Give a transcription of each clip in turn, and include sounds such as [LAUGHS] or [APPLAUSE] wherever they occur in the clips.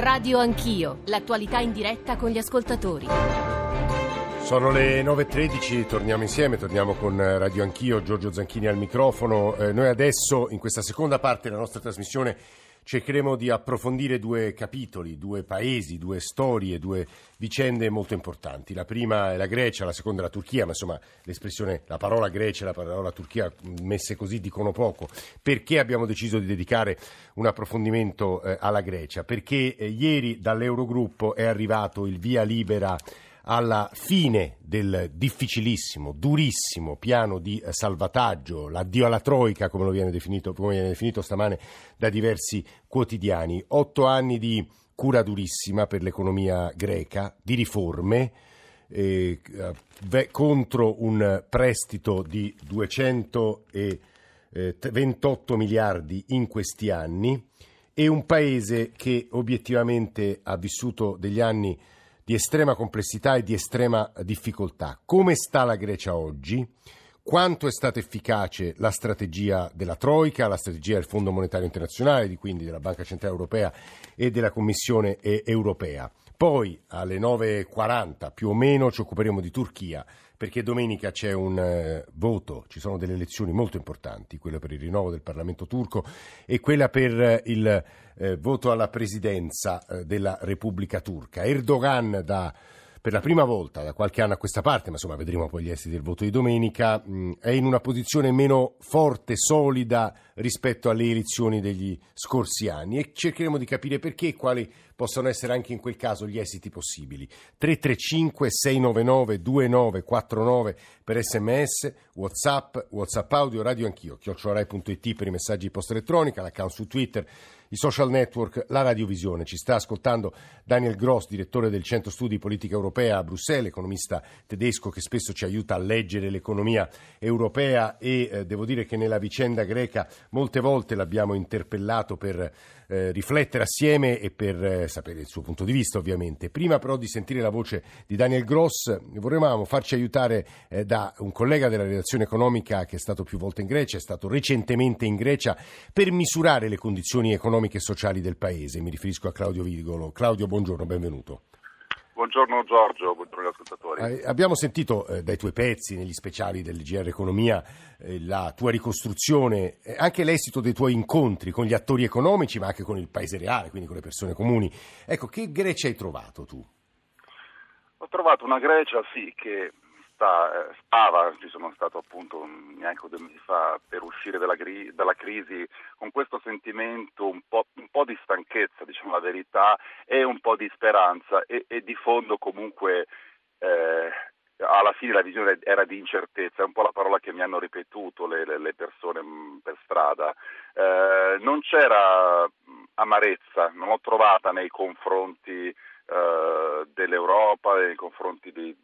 Radio Anch'io, l'attualità in diretta con gli ascoltatori. Sono le 9.13, torniamo insieme, torniamo con Radio Anch'io, Giorgio Zanchini al microfono. Eh, noi adesso, in questa seconda parte della nostra trasmissione, cercheremo di approfondire due capitoli, due paesi, due storie, due vicende molto importanti. La prima è la Grecia, la seconda è la Turchia, ma insomma l'espressione, la parola Grecia e la parola Turchia messe così dicono poco. Perché abbiamo deciso di dedicare un approfondimento eh, alla Grecia? Perché eh, ieri dall'Eurogruppo è arrivato il via libera alla fine del difficilissimo, durissimo piano di eh, salvataggio, l'addio alla Troica, come lo viene definito, come viene definito stamane da diversi quotidiani. Otto anni di cura durissima per l'economia greca, di riforme. Eh, contro un prestito di 228 miliardi in questi anni e un paese che obiettivamente ha vissuto degli anni di estrema complessità e di estrema difficoltà. Come sta la Grecia oggi? Quanto è stata efficace la strategia della Troica, la strategia del Fondo Monetario Internazionale, quindi della Banca Centrale Europea e della Commissione Europea? Poi alle 9.40 più o meno ci occuperemo di Turchia perché domenica c'è un eh, voto, ci sono delle elezioni molto importanti, quella per il rinnovo del Parlamento turco e quella per eh, il eh, voto alla presidenza eh, della Repubblica turca. Erdogan da per la prima volta da qualche anno a questa parte, ma insomma vedremo poi gli esiti del voto di domenica, è in una posizione meno forte, solida rispetto alle elezioni degli scorsi anni e cercheremo di capire perché e quali possono essere anche in quel caso gli esiti possibili. 335 699 2949 per sms, whatsapp, whatsapp audio, radio anch'io, chiocciolarai.it per i messaggi post elettronica, l'account su Twitter i social network, la radiovisione. Ci sta ascoltando Daniel Gross, direttore del Centro Studi Politica Europea a Bruxelles, economista tedesco che spesso ci aiuta a leggere l'economia europea e eh, devo dire che nella vicenda greca molte volte l'abbiamo interpellato per eh, riflettere assieme e per eh, sapere il suo punto di vista ovviamente. Prima però di sentire la voce di Daniel Gross vorremmo farci aiutare eh, da un collega della redazione economica che è stato più volte in Grecia, è stato recentemente in Grecia per misurare le condizioni economiche e sociali del paese. Mi riferisco a Claudio Vigolo. Claudio, buongiorno, benvenuto. Buongiorno Giorgio, buongiorno agli ascoltatori. Eh, abbiamo sentito eh, dai tuoi pezzi, negli speciali del GR Economia, eh, la tua ricostruzione, anche l'esito dei tuoi incontri con gli attori economici, ma anche con il paese reale, quindi con le persone comuni. Ecco, che Grecia hai trovato tu? Ho trovato una Grecia, sì, che sta, eh, stava, ci sono stato appunto neanche due mesi fa per uscire dalla, dalla crisi con questo sentimento un po', un po', di stanchezza, diciamo la verità, e un po' di speranza e, e di fondo comunque eh, alla fine la visione era di incertezza, è un po' la parola che mi hanno ripetuto le, le, le persone mh, per strada. Eh, non c'era amarezza, non l'ho trovata nei confronti eh, dell'Europa, nei confronti di,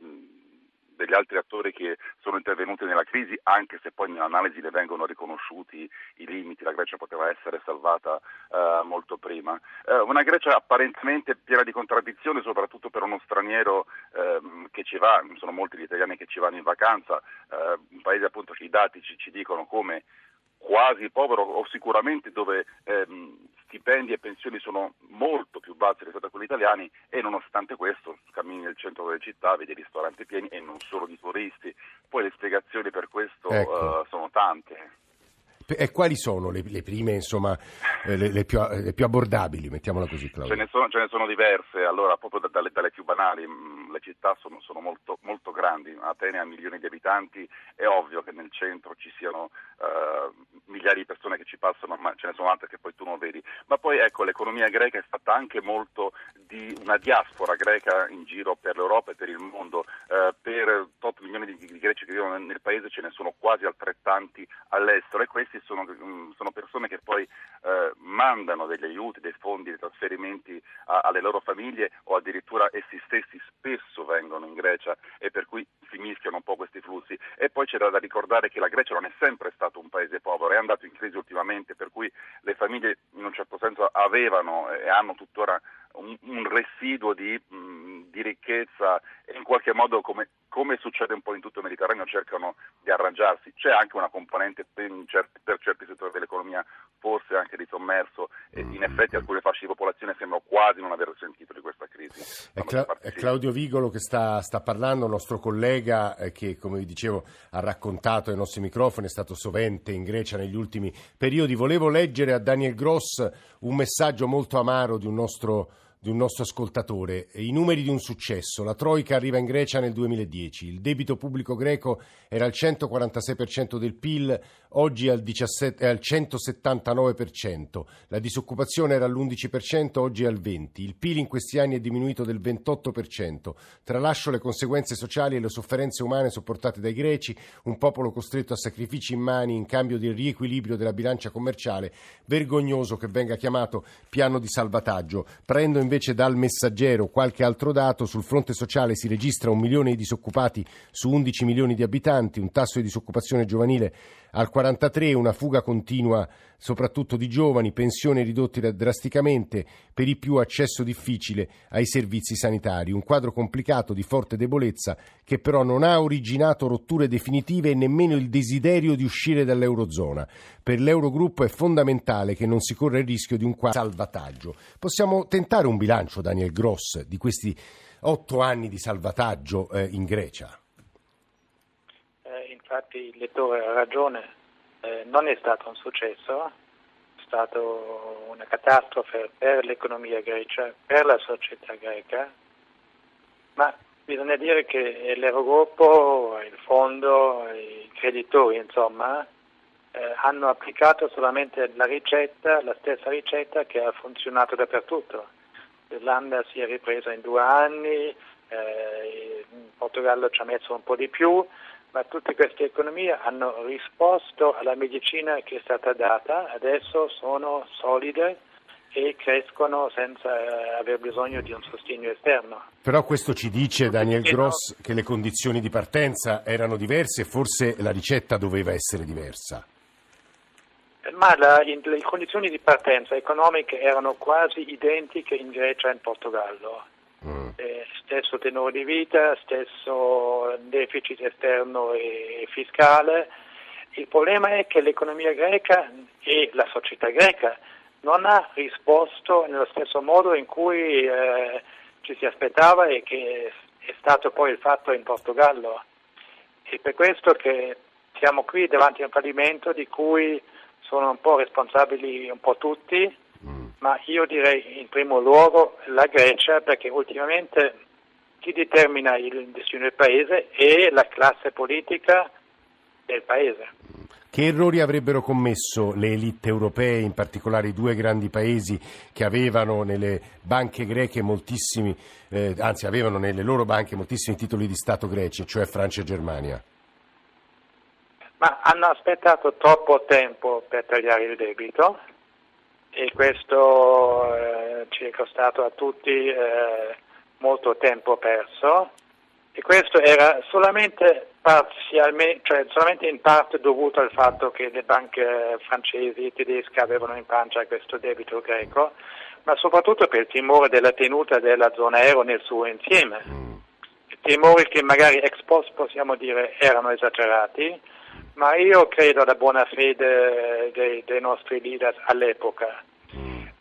degli altri attori che sono intervenuti nella crisi, anche se poi nell'analisi le vengono riconosciuti i limiti, la Grecia poteva essere salvata eh, molto prima. Eh, una Grecia apparentemente piena di contraddizioni, soprattutto per uno straniero eh, che ci va, sono molti gli italiani che ci vanno in vacanza, eh, un paese appunto che i dati ci, ci dicono come quasi povero o sicuramente dove ehm, stipendi e pensioni sono molto più bassi rispetto a quelli italiani e nonostante questo cammini nel centro delle città, vedi ristoranti pieni e non solo di turisti. Poi le spiegazioni per questo ecco. uh, sono tante. E quali sono le, le prime, insomma, eh, le, le, più, le, più, abbordabili, mettiamola così, Claudio? Ce ne sono, ce ne sono diverse, allora proprio da, dalle, dalle, più banali, mh, le città sono, sono molto, molto, grandi, Atene ha milioni di abitanti, è ovvio che nel centro ci siano uh, migliaia di persone che ci passano, ma ce ne sono altre che poi tu non vedi. Ma poi ecco, l'economia greca è stata anche molto di una diaspora greca in giro per l'Europa e per il mondo, uh, per 8 milioni di, di greci che vivono nel, paese ce ne sono quasi altrettanti all'estero e questi sono, mm, sono persone che poi eh, mandano degli aiuti, dei fondi, dei trasferimenti a, alle loro famiglie o addirittura essi stessi spesso vengono in Grecia e per cui si mischiano un po' questi flussi. E poi c'è da ricordare che la Grecia non è sempre stato un paese povero, è andato in crisi ultimamente, per cui le famiglie in un certo senso avevano e hanno tuttora un, un residuo di, mh, mm, di, ricchezza e in qualche modo come come succede un po' in tutto il Mediterraneo, cercano di arrangiarsi. C'è anche una componente per certi, per certi settori dell'economia forse anche di sommerso e in effetti alcune fasce di popolazione sembrano quasi non aver sentito di crisi. È, Cla- è Claudio Vigolo che sta, sta parlando, nostro collega eh, che come vi dicevo ha raccontato ai nostri microfoni, è stato sovente in Grecia negli ultimi periodi. Volevo leggere a Daniel Gross un messaggio molto amaro di un nostro di un nostro ascoltatore. I numeri di un successo. La Troica arriva in Grecia nel 2010. Il debito pubblico greco era al 146% del PIL, oggi è al, 17, è al 179%. La disoccupazione era all'11%, oggi è al 20%. Il PIL in questi anni è diminuito del 28%. Tralascio le conseguenze sociali e le sofferenze umane sopportate dai greci, un popolo costretto a sacrifici immani in cambio del riequilibrio della bilancia commerciale. Vergognoso che venga chiamato piano di salvataggio. Prendo invece invece dal messaggero. Qualche altro dato, sul fronte sociale si registra un milione di disoccupati su 11 milioni di abitanti, un tasso di disoccupazione giovanile al 43, una fuga continua soprattutto di giovani, pensioni ridotte drasticamente, per i più accesso difficile ai servizi sanitari. Un quadro complicato di forte debolezza che però non ha originato rotture definitive e nemmeno il desiderio di uscire dall'Eurozona. Per l'Eurogruppo è fondamentale che non si corra il rischio di un quadro salvataggio. Possiamo tentare un bilancio, Daniel Gross, di questi otto anni di salvataggio eh, in Grecia? Infatti il lettore ha ragione, eh, non è stato un successo, è stata una catastrofe per l'economia grecia, per la società greca, ma bisogna dire che l'Eurogruppo, il fondo, i creditori, insomma, eh, hanno applicato solamente la ricetta, la stessa ricetta che ha funzionato dappertutto. L'Irlanda si è ripresa in due anni, eh, Portogallo ci ha messo un po' di più, ma tutte queste economie hanno risposto alla medicina che è stata data, adesso sono solide e crescono senza eh, aver bisogno di un sostegno esterno. Però questo ci dice Daniel Gross che le condizioni di partenza erano diverse e forse la ricetta doveva essere diversa. Ma la, le condizioni di partenza economiche erano quasi identiche in Grecia e in Portogallo. Mm. Eh, stesso tenore di vita, stesso deficit esterno e fiscale. Il problema è che l'economia greca e la società greca non ha risposto nello stesso modo in cui eh, ci si aspettava e che è stato poi il fatto in Portogallo. È per questo che siamo qui davanti a un fallimento di cui sono un po' responsabili un po' tutti, ma io direi in primo luogo la Grecia perché ultimamente chi determina il destino del paese è la classe politica del paese. Che errori avrebbero commesso le elite europee, in particolare i due grandi paesi che avevano nelle banche greche moltissimi, eh, anzi avevano nelle loro banche moltissimi titoli di Stato greci, cioè Francia e Germania? Ma hanno aspettato troppo tempo per tagliare il debito, e questo eh, ci è costato a tutti eh, molto tempo perso e questo era solamente, cioè solamente in parte dovuto al fatto che le banche francesi e tedesche avevano in pancia questo debito greco, ma soprattutto per il timore della tenuta della zona euro nel suo insieme. Timori che magari ex post possiamo dire erano esagerati, ma io credo alla buona fede dei, dei nostri leader all'epoca.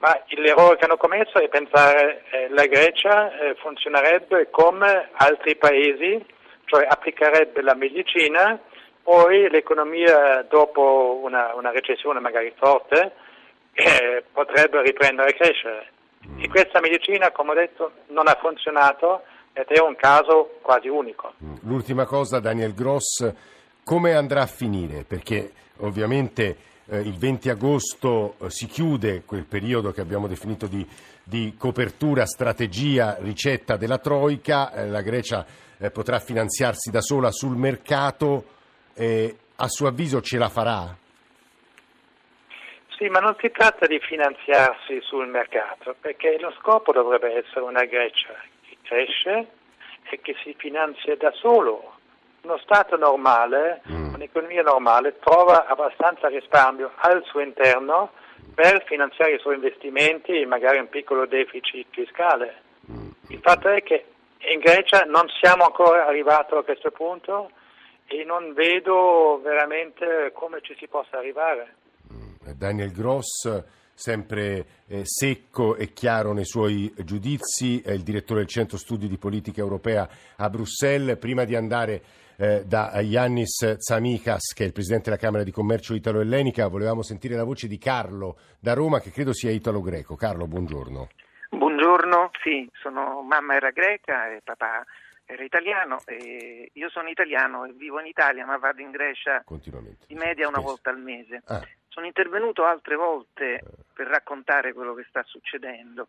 Ma l'errore che hanno commesso è pensare che eh, la Grecia eh, funzionerebbe come altri paesi, cioè applicherebbe la medicina, poi l'economia dopo una, una recessione magari forte eh, potrebbe riprendere a crescere. E questa medicina, come ho detto, non ha funzionato ed è un caso quasi unico. L'ultima cosa, Daniel Gross come andrà a finire? Perché ovviamente eh, il 20 agosto eh, si chiude quel periodo che abbiamo definito di, di copertura, strategia, ricetta della Troica, eh, la Grecia eh, potrà finanziarsi da sola sul mercato, a suo avviso ce la farà? Sì, ma non si tratta di finanziarsi sul mercato, perché lo scopo dovrebbe essere una Grecia che cresce e che si finanzia da solo uno Stato normale, mm. un'economia normale, trova abbastanza risparmio al suo interno per finanziare i suoi investimenti e magari un piccolo deficit fiscale. Mm. Il fatto è che In Grecia non siamo ancora arrivati a questo punto e non vedo veramente come ci si possa arrivare. Mm, Daniel Gross sempre eh, secco e chiaro nei suoi giudizi, è il direttore del Centro Studi di Politica Europea a Bruxelles. Prima di andare eh, da Yannis Tsamikas, che è il presidente della Camera di Commercio italo-ellenica, volevamo sentire la voce di Carlo da Roma, che credo sia italo-greco. Carlo, buongiorno. Buongiorno, sì, sono mamma era greca e papà era italiano. Io sono italiano e vivo in Italia, ma vado in Grecia in media una volta al mese. Ah. Sono intervenuto altre volte per raccontare quello che sta succedendo.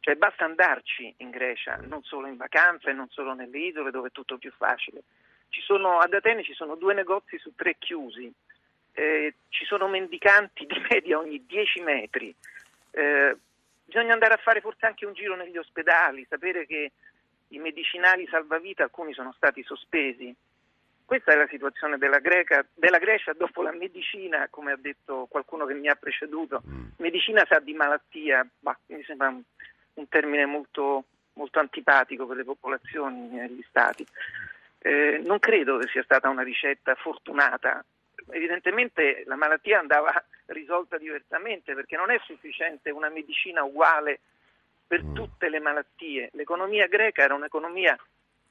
Cioè basta andarci in Grecia, non solo in vacanza e non solo nelle isole dove è tutto più facile. Sono, ad Atene ci sono due negozi su tre chiusi, eh, ci sono mendicanti di media ogni 10 metri. Eh, bisogna andare a fare forse anche un giro negli ospedali, sapere che i medicinali salvavita alcuni sono stati sospesi. Questa è la situazione della, Greca, della, Grecia dopo la medicina, come ha detto qualcuno che mi ha preceduto. Mm. Medicina sa di malattia, bah, mi sembra un, un termine molto, molto, antipatico per le popolazioni negli stati. Eh, non credo che sia stata una ricetta fortunata. Evidentemente la malattia andava risolta diversamente perché non è sufficiente una medicina uguale per mm. tutte le malattie. L'economia greca era un'economia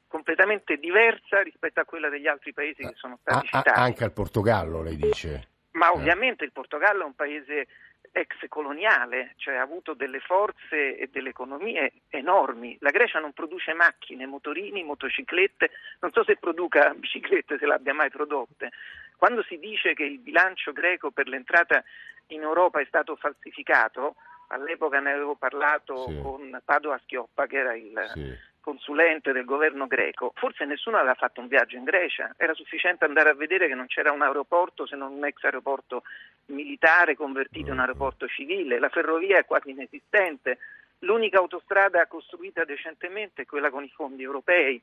completamente diversa rispetto a quella degli altri paesi che sono stati a, citati. Anche al Portogallo, lei dice. Ma eh. ovviamente il Portogallo è un paese ex coloniale, cioè ha avuto delle forze e delle economie enormi. La Grecia non produce macchine, motorini, motociclette, non so se produca [LAUGHS] biciclette, se l'abbia mai prodotte. Quando si dice che il bilancio greco per l'entrata in Europa è stato falsificato, all'epoca ne avevo parlato sì. con Padova Schioppa, che era il sì consulente del governo greco, forse nessuno aveva fatto un viaggio in Grecia, era sufficiente andare a vedere che non c'era un aeroporto se non un ex aeroporto militare convertito in aeroporto civile, la ferrovia è quasi inesistente, l'unica autostrada costruita decentemente è quella con i fondi europei,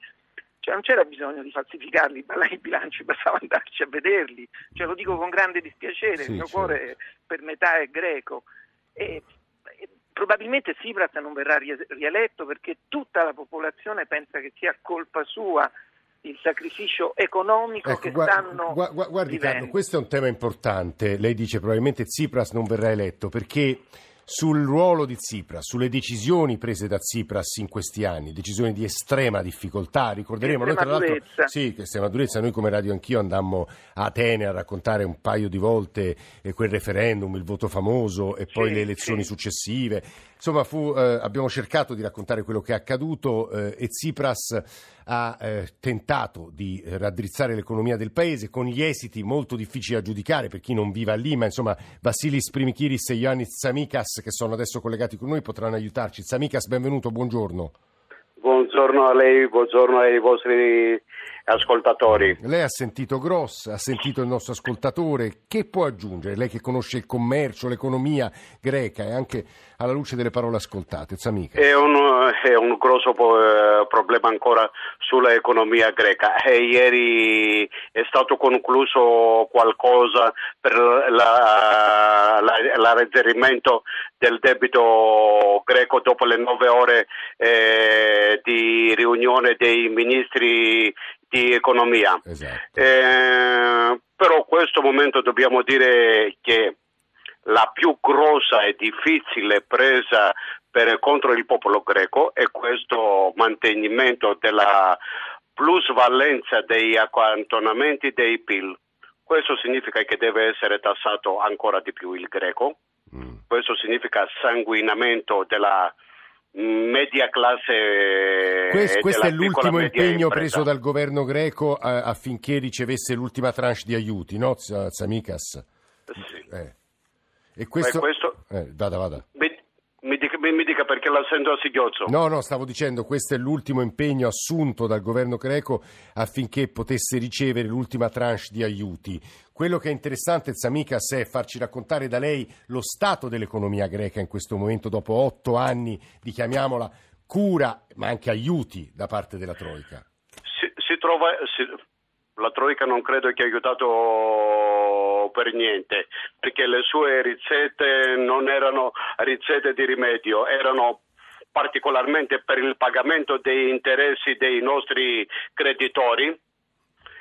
cioè non c'era bisogno di falsificarli i bilanci, [LAUGHS] bastava andarci a vederli, cioè, lo dico con grande dispiacere, sì, il mio certo. cuore per metà è greco. E probabilmente Tsipras non verrà rieletto perché tutta la popolazione pensa che sia colpa sua il sacrificio economico ecco, che guarda, stanno guarda, guardi Carlo, questo è un tema importante. Lei dice probabilmente Tsipras non verrà eletto perché sul ruolo di Tsipras, sulle decisioni prese da Tsipras in questi anni, decisioni di estrema difficoltà. Ricorderemo noi, tra l'altro, sì, estrema durezza. Noi, come radio, anch'io andammo a Atene a raccontare un paio di volte eh, quel referendum, il voto famoso e poi sì, le elezioni sì. successive. Insomma, fu, eh, abbiamo cercato di raccontare quello che è accaduto eh, e Tsipras ha eh, tentato di raddrizzare l'economia del paese con gli esiti molto difficili da giudicare per chi non vive lì, ma insomma Vassilis Primikiris e Ioannis Tsamikas che sono adesso collegati con noi potranno aiutarci. Tsamikas, benvenuto, buongiorno. Buongiorno a lei, buongiorno ai vostri ascoltatori. Lei ha sentito Gross, ha sentito il nostro ascoltatore, che può aggiungere? Lei che conosce il commercio, l'economia greca e anche alla luce delle parole ascoltate, Zamica. È un, è un grosso eh, problema ancora sull'economia greca. E ieri è stato concluso qualcosa per l'alleggerimento del debito greco dopo le nove ore eh, di riunione dei ministri di economia. Esatto. Eh, però in questo momento dobbiamo dire che la più grossa e difficile presa per, contro il popolo greco è questo mantenimento della plusvalenza degli accantonamenti dei PIL. Questo significa che deve essere tassato ancora di più il greco, mm. questo significa sanguinamento della media classe. Questo, questo è l'ultimo impegno impresa. preso dal governo greco eh, affinché ricevesse l'ultima tranche di aiuti, no, Tsamikas? Sì. Eh. E questo... questo... Eh, vada, vada. Mi dica, mi dica, perché la sento a singhiozzo. No, no, stavo dicendo, questo è l'ultimo impegno assunto dal governo greco affinché potesse ricevere l'ultima tranche di aiuti. Quello che è interessante, Tsamikas, è farci raccontare da lei lo stato dell'economia greca in questo momento, dopo otto anni di, chiamiamola, cura, ma anche aiuti da parte della Troica. Si, si trova... Si, la Troica non credo che ha aiutato per niente, perché le sue ricette non erano ricette di rimedio, erano particolarmente per il pagamento degli interessi dei nostri creditori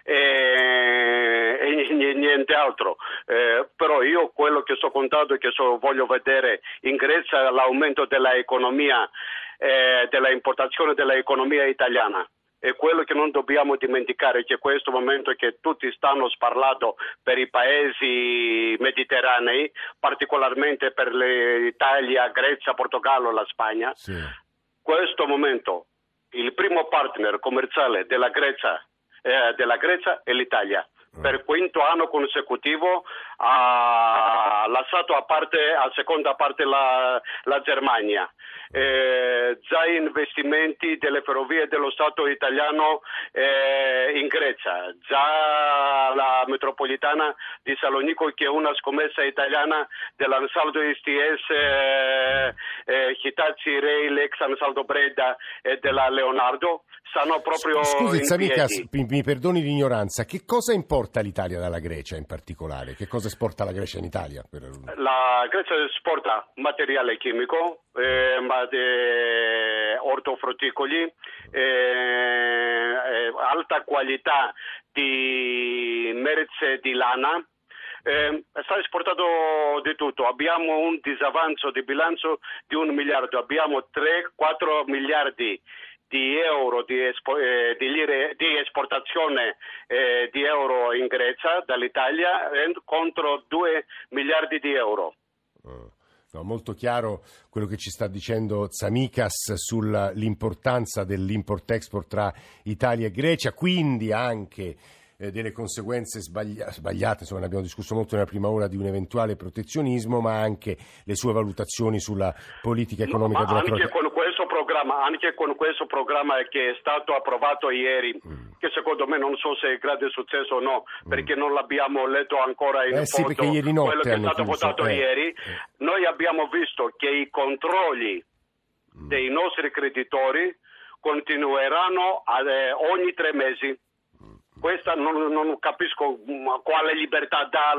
e, e niente altro. Eh, però io quello che sto contando e che so, voglio vedere in Grecia è l'aumento dell'economia, eh, della importazione dell'economia italiana. E quello che non dobbiamo dimenticare è che questo momento che tutti stanno sparlando per i paesi mediterranei, particolarmente per l'Italia, Grecia, Portogallo, la Spagna, sì. questo momento il primo partner commerciale della Grecia eh, della Grecia e l'Italia. Per quinto anno consecutivo ha lasciato a, parte, a seconda parte la, la Germania. Eh, già investimenti delle ferrovie dello Stato italiano eh, in Grecia, già la metropolitana di Salonico che è una scommessa italiana dell'Ansaldo STS eh, eh, Hitachi Rail, ex Ansaldo Breda e della Leonardo stanno proprio Scusi, Zamicas, mi, mi perdoni l'ignoranza, che cosa importa l'Italia dalla Grecia in particolare? Che cosa esporta la Grecia in Italia? La Grecia esporta materiale chimico, eh, eh, ortofrutticoli, eh, eh, alta qualità di merce di lana, eh, sta esportando di tutto. Abbiamo un disavanzo di bilancio di un miliardo, abbiamo 3-4 miliardi di euro di, espo, eh, di, lire, di esportazione eh, di euro in Grecia dall'Italia eh, contro 2 miliardi di euro. Ah, no, molto chiaro quello che ci sta dicendo Tsamikas sull'importanza dell'import-export tra Italia e Grecia, quindi anche eh, delle conseguenze sbaglia- sbagliate, insomma ne abbiamo discusso molto nella prima ora di un eventuale protezionismo, ma anche le sue valutazioni sulla politica economica no, della Croazia programma, anche con questo programma che è stato approvato ieri, mm. che secondo me non so se è grande successo o no, mm. perché non l'abbiamo letto ancora in eh sì, foto, quello che è stato chiuso. votato eh. ieri, eh. noi abbiamo visto che i controlli mm. dei nostri creditori continueranno ad, eh, ogni tre mesi. Questa non, non capisco mm, quale libertà dà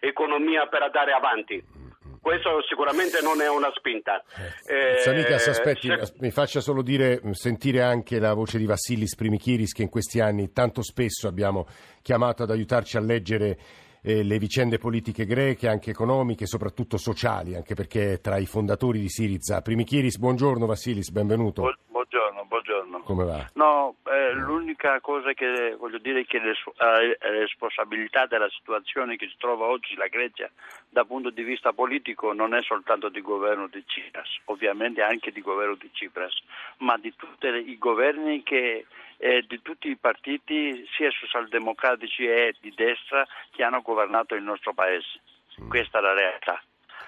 l'economia per andare avanti questo sicuramente non è una spinta. Eh, Samicas, aspetti, se... mi faccia solo dire, sentire anche la voce di Vassilis Primichiris che in questi anni tanto spesso abbiamo chiamato ad aiutarci a leggere eh, le vicende politiche greche, anche economiche, soprattutto sociali, anche perché è tra i fondatori di Siriza. Primichiris, buongiorno Vassilis, benvenuto. Bu- buongiorno, buongiorno. Come va? No, eh, l'unica cosa che voglio dire è che le, eh, responsabilità della situazione che si trova oggi la Grecia dal punto di vista politico non è soltanto di governo di Tsipras, ovviamente anche di governo di Tsipras, ma di tutti i governi che eh, di tutti i partiti, sia socialdemocratici e di destra, che hanno governato il nostro paese. Mm. Questa è la realtà.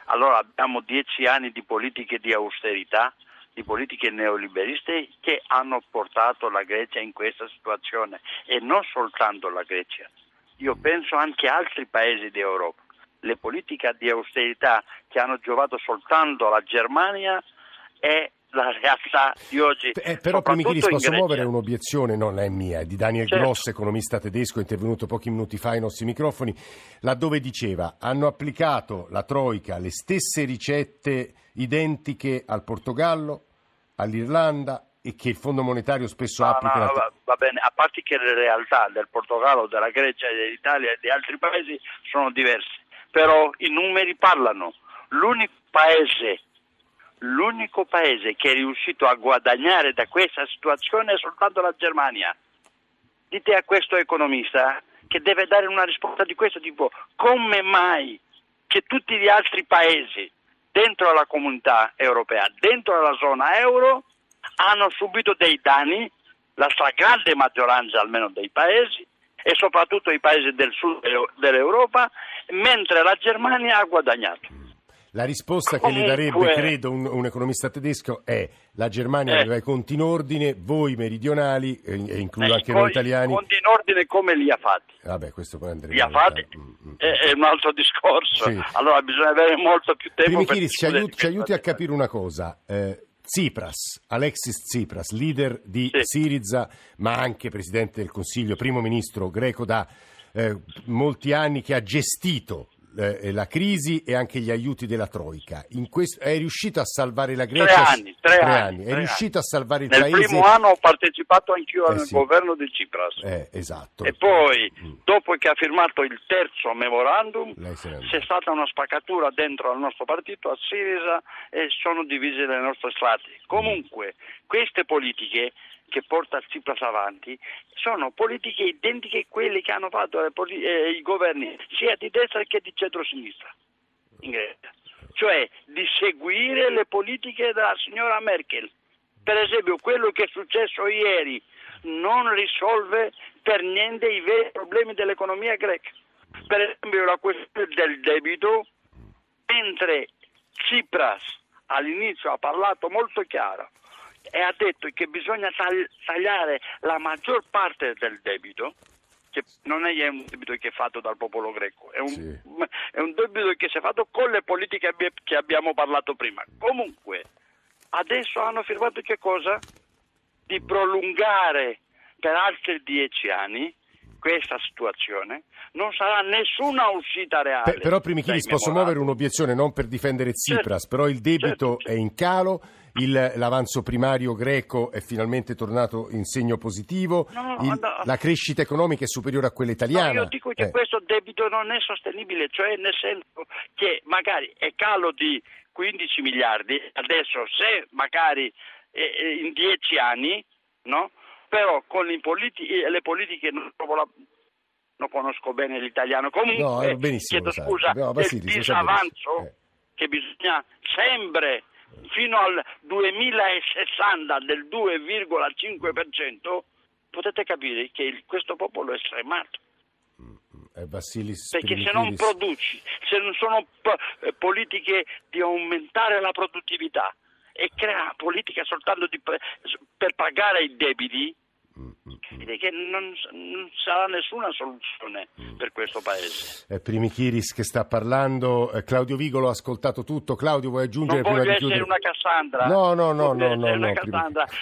Allora abbiamo dieci anni di politiche di austerità di politiche neoliberiste che hanno portato la Grecia in questa situazione e non soltanto la Grecia. Io penso anche a altri paesi d'Europa. Le politiche di austerità che hanno giovato soltanto alla Germania è la realtà di oggi. Eh, però Primichiris posso muovere un'obiezione, non è mia, è di Daniel certo. Gross, economista tedesco, intervenuto pochi minuti fa ai nostri microfoni, laddove diceva hanno applicato la Troica le stesse ricette identiche al Portogallo, all'Irlanda e che il Fondo Monetario spesso no, applica. No, va, va, bene, a parte che le realtà del Portogallo, della Grecia, dell'Italia e di altri paesi sono diverse, però i numeri parlano. L'unico paese, l'unico paese che è riuscito a guadagnare da questa situazione è soltanto la Germania. Dite a questo economista che deve dare una risposta di questo tipo, come mai che tutti gli altri paesi dentro la comunità europea, dentro la zona euro, hanno subito dei danni, la stragrande maggioranza almeno dei paesi e soprattutto i paesi del sud dell'Europa, mentre la Germania ha guadagnato. La risposta che le darebbe, credo, un, un, economista tedesco è la Germania eh. aveva i conti in ordine, voi meridionali, e includo eh, anche noi italiani... I conti in ordine come li ha fatti? Vabbè, questo poi andremo Li ha fatti? Mm, mm. È, è, un altro discorso. Sì. Allora bisogna avere molto più tempo Primichiris, ci, aiuti, ci aiuti a capire una cosa. Eh, Tsipras, Alexis Tsipras, leader di sì. Siriza, ma anche presidente del Consiglio, primo ministro greco da eh, molti anni che ha gestito eh, la crisi e anche gli aiuti della Troica. Questo, è riuscito a salvare la Grecia? Tre anni, tre, tre anni, È riuscito anni. a salvare il Nel paese? Nel primo anno ho partecipato anch'io eh, al sì. governo di Tsipras. Eh, esatto. E poi, mm. dopo che ha firmato il terzo memorandum, c'è stata una spaccatura dentro al nostro partito, a Sirisa, e sono divise le nostre strade. Comunque, queste politiche che porta Tsipras avanti sono politiche identiche a quelle che hanno fatto eh, i governi sia di destra che di centro-sinistra in Grecia, cioè di seguire le politiche della signora Merkel. Per esempio quello che è successo ieri non risolve per niente i veri problemi dell'economia greca. Per esempio la questione del debito, mentre Tsipras all'inizio ha parlato molto chiaro e ha detto che bisogna tagliare la maggior parte del debito, che non è un debito che è fatto dal popolo greco, è un, sì. è un debito che si è fatto con le politiche che abbiamo parlato prima. Comunque, adesso hanno firmato che cosa? Di prolungare per altri dieci anni questa situazione non sarà nessuna uscita reale. Per, però Primichiris posso muovere un'obiezione non per difendere Tsipras, certo, però il debito certo, è in calo, il, l'avanzo primario greco è finalmente tornato in segno positivo, no, il, no, la crescita economica è superiore a quella italiana. No, io dico che eh. questo debito non è sostenibile, cioè nel senso che magari è calo di 15 miliardi, adesso se magari eh, in 10 anni, no? però con politi- le politiche non, la, non, conosco bene l'italiano. Comunque, no, chiedo scusa no, del disavanzo eh. che bisogna sempre fino al 2060 del 2,5%, potete capire che il, questo popolo è stremato. Eh, Perché se non produci, se non sono p- politiche di aumentare la produttività, e crea politica soltanto di, per pagare i debiti, direi che non, non, sarà nessuna soluzione per questo paese. È Primichiris che sta parlando, eh, Claudio Vigolo ha ascoltato tutto. Claudio, vuoi aggiungere non prima di chiudere? una Cassandra. No, no, no, no, no, no. [LAUGHS]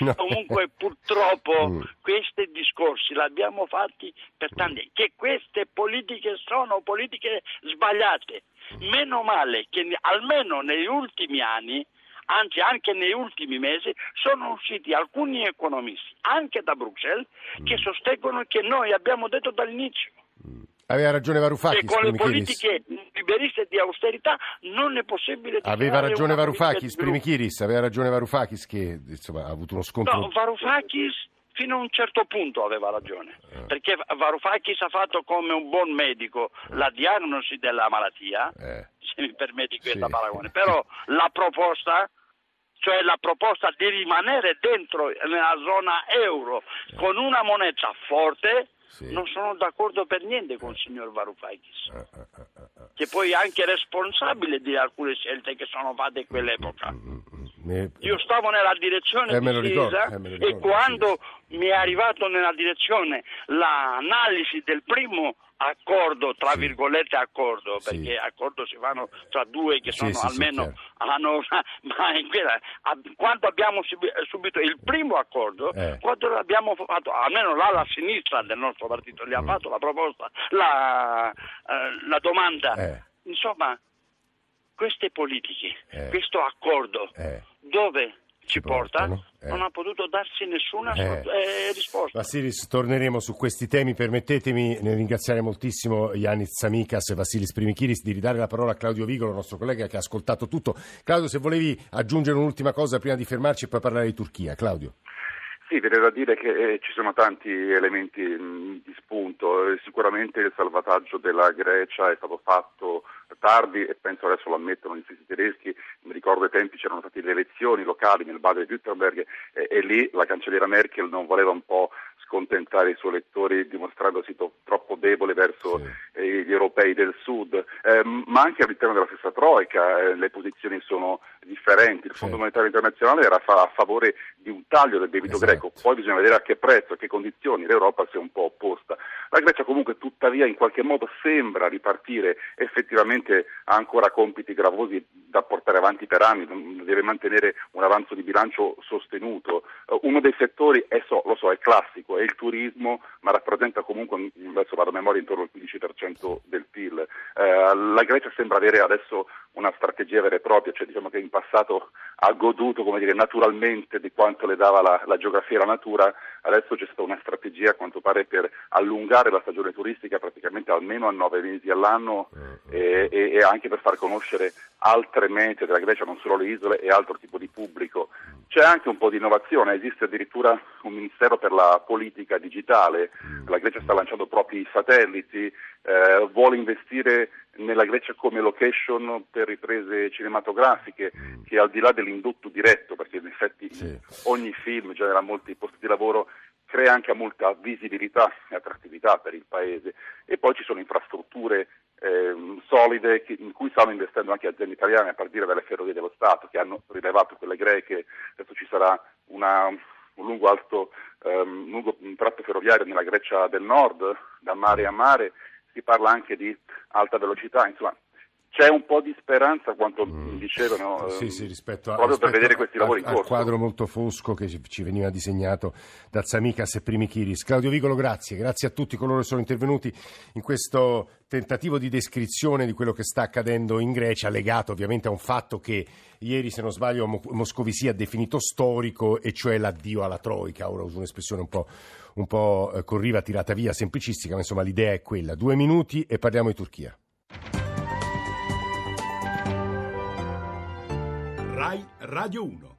No. Comunque purtroppo mm. questi discorsi li abbiamo fatti per tanti che queste politiche sono politiche sbagliate. Meno male che almeno negli ultimi anni anzi anche negli ultimi mesi sono usciti alcuni economisti, anche da Bruxelles, che sostengono che noi abbiamo detto dall'inizio. Aveva ragione Varoufakis. Che con le politiche liberiste di austerità non è possibile. Aveva ragione Varoufakis, Primichiris, aveva ragione Varoufakis che insomma, ha avuto uno scontro. No, Varoufakis fino a un certo punto aveva ragione, eh. perché Varoufakis ha fatto come un buon medico la diagnosi della malattia, eh. se mi permetti questa sì. paragone, però la proposta cioè la proposta di rimanere dentro nella zona euro con una moneta forte, sì. non sono d'accordo per niente con il signor Varoufakis, uh, uh, uh, che poi è anche responsabile di alcune scelte che sono fatte in quell'epoca. Mm, mm, mm, Io stavo nella direzione eh, di Sisa eh, e quando sì. mi è arrivato nella direzione l'analisi del primo accordo, tra sì. virgolette accordo, perché sì. accordo si fanno tra due che sono almeno hanno [LAUGHS] ma in quella, quando abbiamo subito il primo accordo, eh. quando l'abbiamo fatto, almeno là la sinistra del nostro partito gli ha mm. fatto la proposta, la, eh, la domanda, eh. insomma queste politiche, eh. questo accordo. Dove ci portano, eh. non ha potuto darsi nessuna eh. Eh, risposta. Vasilis, torneremo su questi temi. Permettetemi nel ringraziare moltissimo Yanis Tsamikas e Vasilis Primichiris di ridare la parola a Claudio Vigolo, nostro collega che ha ascoltato tutto. Claudio, se volevi aggiungere un'ultima cosa prima di fermarci e poi parlare di Turchia. Claudio. Sì, viene da dire che eh, ci sono tanti elementi di spunto. Eh, sicuramente il salvataggio della Grecia è stato fatto tardi e penso adesso lo ammettono gli stessi tedeschi. Mi ricordo ai tempi c'erano state le elezioni locali nel Baden-Württemberg e, e lì la cancelliera Merkel non voleva un po' scontentare i suoi elettori dimostrandosi to- troppo debole verso sì. eh, gli europei del sud, eh, ma anche all'interno della stessa Troica eh, le posizioni sono differenti. Il Fondo sì. Monetario Internazionale era fa- a favore di un taglio del debito esatto. greco, poi bisogna vedere a che prezzo, a che condizioni l'Europa si è un po' opposta. La Grecia comunque tuttavia in qualche modo sembra ripartire, effettivamente ha ancora compiti gravosi da portare avanti per anni, deve mantenere un avanzo di bilancio sostenuto. Uh, uno dei settori, è so, lo so, è classico, il turismo, ma rappresenta comunque, adesso vado a memoria, intorno al 15% del PIL. Uh, la Grecia sembra avere adesso una strategia vera e propria, cioè diciamo che in passato ha goduto dire, naturalmente di quanto le dava la, la, geografia e la natura, adesso c'è stata una strategia a quanto pare per allungare la stagione turistica praticamente almeno a nove mesi all'anno eh, e, e, anche per far conoscere altre mete della Grecia, non solo le isole e altro tipo di pubblico. C'è anche un po' di innovazione, esiste addirittura un ministero per la politica digitale, la Grecia sta lanciando propri satelliti, eh, vuole investire nella Grecia come location per riprese cinematografiche, che al di là dell'indotto diretto, perché in effetti sì. ogni film genera molti posti di lavoro, crea anche molta visibilità e attrattività per il paese. E poi ci sono infrastrutture eh, solide in cui stanno investendo anche aziende italiane, a partire dalle ferrovie dello Stato, che hanno rilevato quelle greche, adesso ci sarà una, un lungo, alto, um, lungo tratto ferroviario nella Grecia del Nord, da mare a mare, si parla anche di alta velocità, insomma c'è un po' di speranza, quanto mm. dicevano, sì, sì, rispetto a, proprio rispetto per vedere questi lavori a, in corso. Al quadro molto fosco che ci veniva disegnato da Tsamikas e Primichiris. Claudio Vicolo, grazie. Grazie a tutti coloro che sono intervenuti in questo tentativo di descrizione di quello che sta accadendo in Grecia, legato ovviamente a un fatto che ieri, se non sbaglio, Moscovici ha definito storico, e cioè l'addio alla Troica. Ora uso un'espressione un po', un po' eh, corriva, tirata via, semplicistica, ma insomma l'idea è quella. Due minuti e parliamo di Turchia. Radio 1